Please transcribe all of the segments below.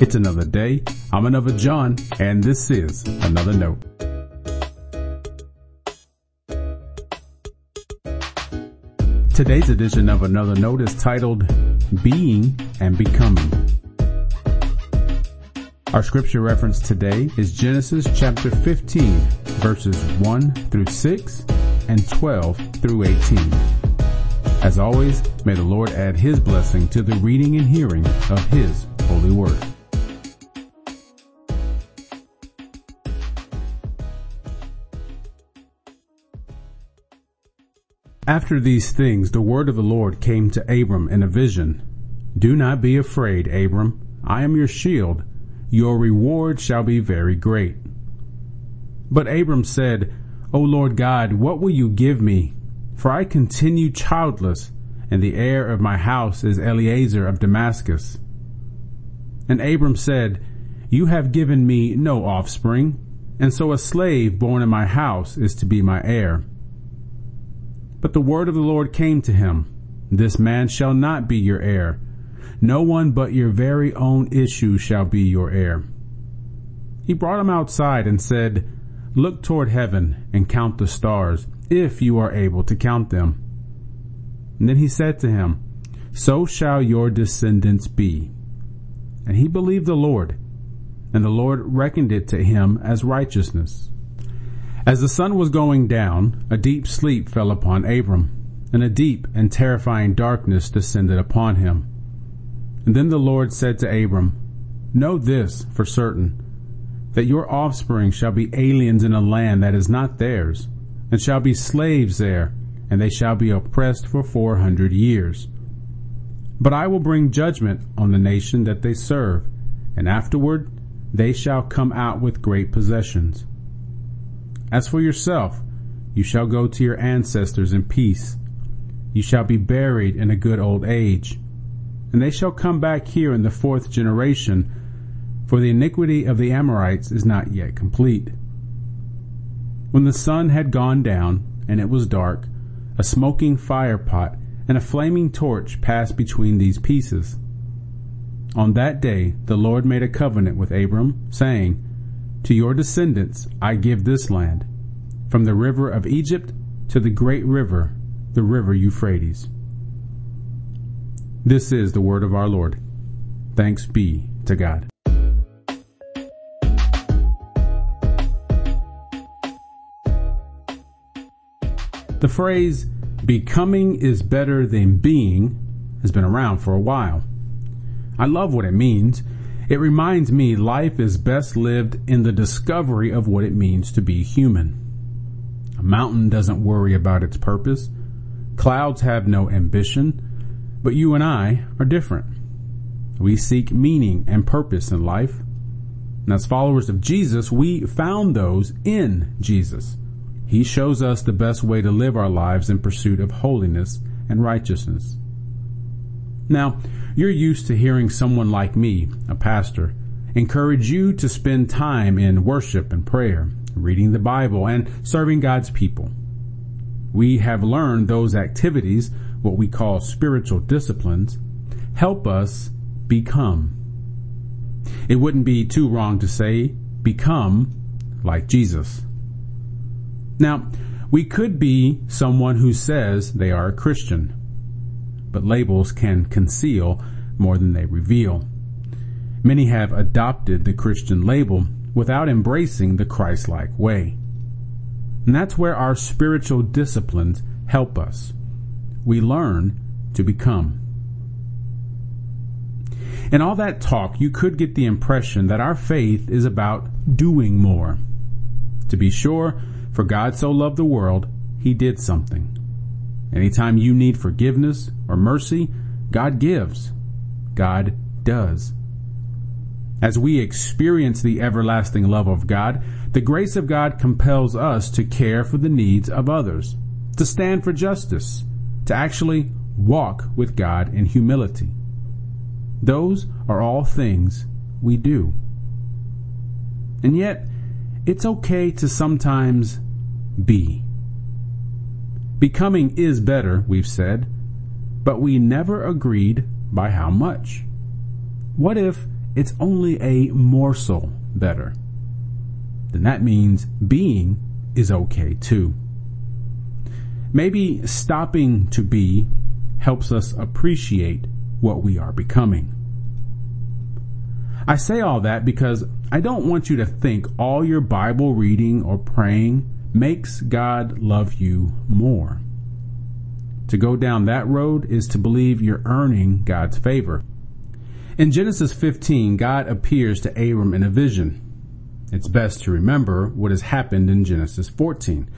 It's another day. I'm another John, and this is another note. Today's edition of Another Note is titled Being and Becoming. Our scripture reference today is Genesis chapter 15 verses 1 through 6 and 12 through 18. As always, may the Lord add his blessing to the reading and hearing of his holy word. After these things the word of the Lord came to Abram in a vision. Do not be afraid, Abram. I am your shield. Your reward shall be very great. But Abram said, O Lord God, what will you give me? For I continue childless, and the heir of my house is Eliezer of Damascus. And Abram said, You have given me no offspring, and so a slave born in my house is to be my heir. But the word of the Lord came to him, This man shall not be your heir. No one but your very own issue shall be your heir. He brought him outside and said, Look toward heaven and count the stars, if you are able to count them. And then he said to him, So shall your descendants be. And he believed the Lord, and the Lord reckoned it to him as righteousness. As the sun was going down, a deep sleep fell upon Abram, and a deep and terrifying darkness descended upon him. And then the Lord said to Abram, Know this for certain, that your offspring shall be aliens in a land that is not theirs, and shall be slaves there, and they shall be oppressed for four hundred years. But I will bring judgment on the nation that they serve, and afterward they shall come out with great possessions. As for yourself, you shall go to your ancestors in peace. You shall be buried in a good old age. And they shall come back here in the fourth generation, for the iniquity of the Amorites is not yet complete. When the sun had gone down, and it was dark, a smoking fire pot and a flaming torch passed between these pieces. On that day the Lord made a covenant with Abram, saying, To your descendants I give this land, from the river of Egypt to the great river, the river Euphrates. This is the word of our Lord. Thanks be to God. The phrase, becoming is better than being, has been around for a while. I love what it means. It reminds me life is best lived in the discovery of what it means to be human. A mountain doesn't worry about its purpose. Clouds have no ambition. But you and I are different. We seek meaning and purpose in life. And as followers of Jesus, we found those in Jesus. He shows us the best way to live our lives in pursuit of holiness and righteousness. Now, you're used to hearing someone like me, a pastor, encourage you to spend time in worship and prayer, reading the Bible, and serving God's people. We have learned those activities, what we call spiritual disciplines, help us become. It wouldn't be too wrong to say, become like Jesus. Now, we could be someone who says they are a Christian, but labels can conceal more than they reveal. Many have adopted the Christian label without embracing the Christ-like way. And that's where our spiritual disciplines help us. We learn to become. In all that talk, you could get the impression that our faith is about doing more. To be sure, for God so loved the world, he did something. Anytime you need forgiveness or mercy, God gives. God does. As we experience the everlasting love of God, the grace of God compels us to care for the needs of others, to stand for justice, to actually walk with God in humility. Those are all things we do. And yet, it's okay to sometimes be. Becoming is better, we've said, but we never agreed by how much. What if it's only a morsel better. Then that means being is okay too. Maybe stopping to be helps us appreciate what we are becoming. I say all that because I don't want you to think all your Bible reading or praying makes God love you more. To go down that road is to believe you're earning God's favor. In Genesis 15, God appears to Abram in a vision. It's best to remember what has happened in Genesis 14.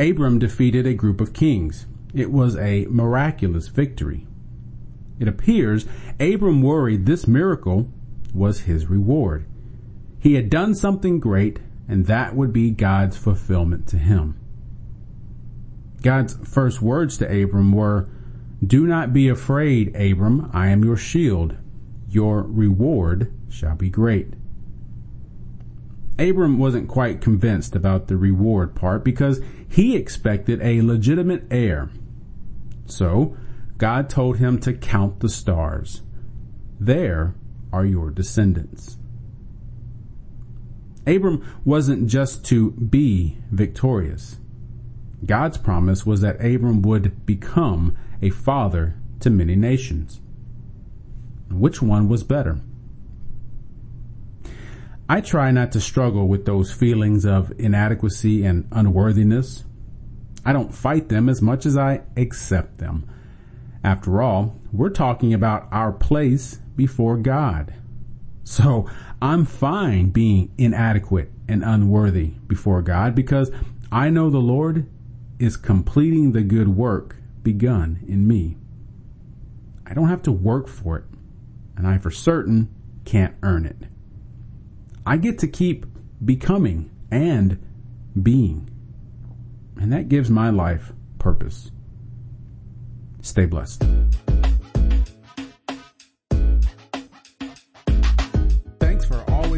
Abram defeated a group of kings. It was a miraculous victory. It appears Abram worried this miracle was his reward. He had done something great, and that would be God's fulfillment to him. God's first words to Abram were, Do not be afraid, Abram, I am your shield. Your reward shall be great. Abram wasn't quite convinced about the reward part because he expected a legitimate heir. So, God told him to count the stars. There are your descendants. Abram wasn't just to be victorious. God's promise was that Abram would become a father to many nations. Which one was better? I try not to struggle with those feelings of inadequacy and unworthiness. I don't fight them as much as I accept them. After all, we're talking about our place before God. So I'm fine being inadequate and unworthy before God because I know the Lord is completing the good work begun in me. I don't have to work for it, and I for certain can't earn it. I get to keep becoming and being, and that gives my life purpose. Stay blessed.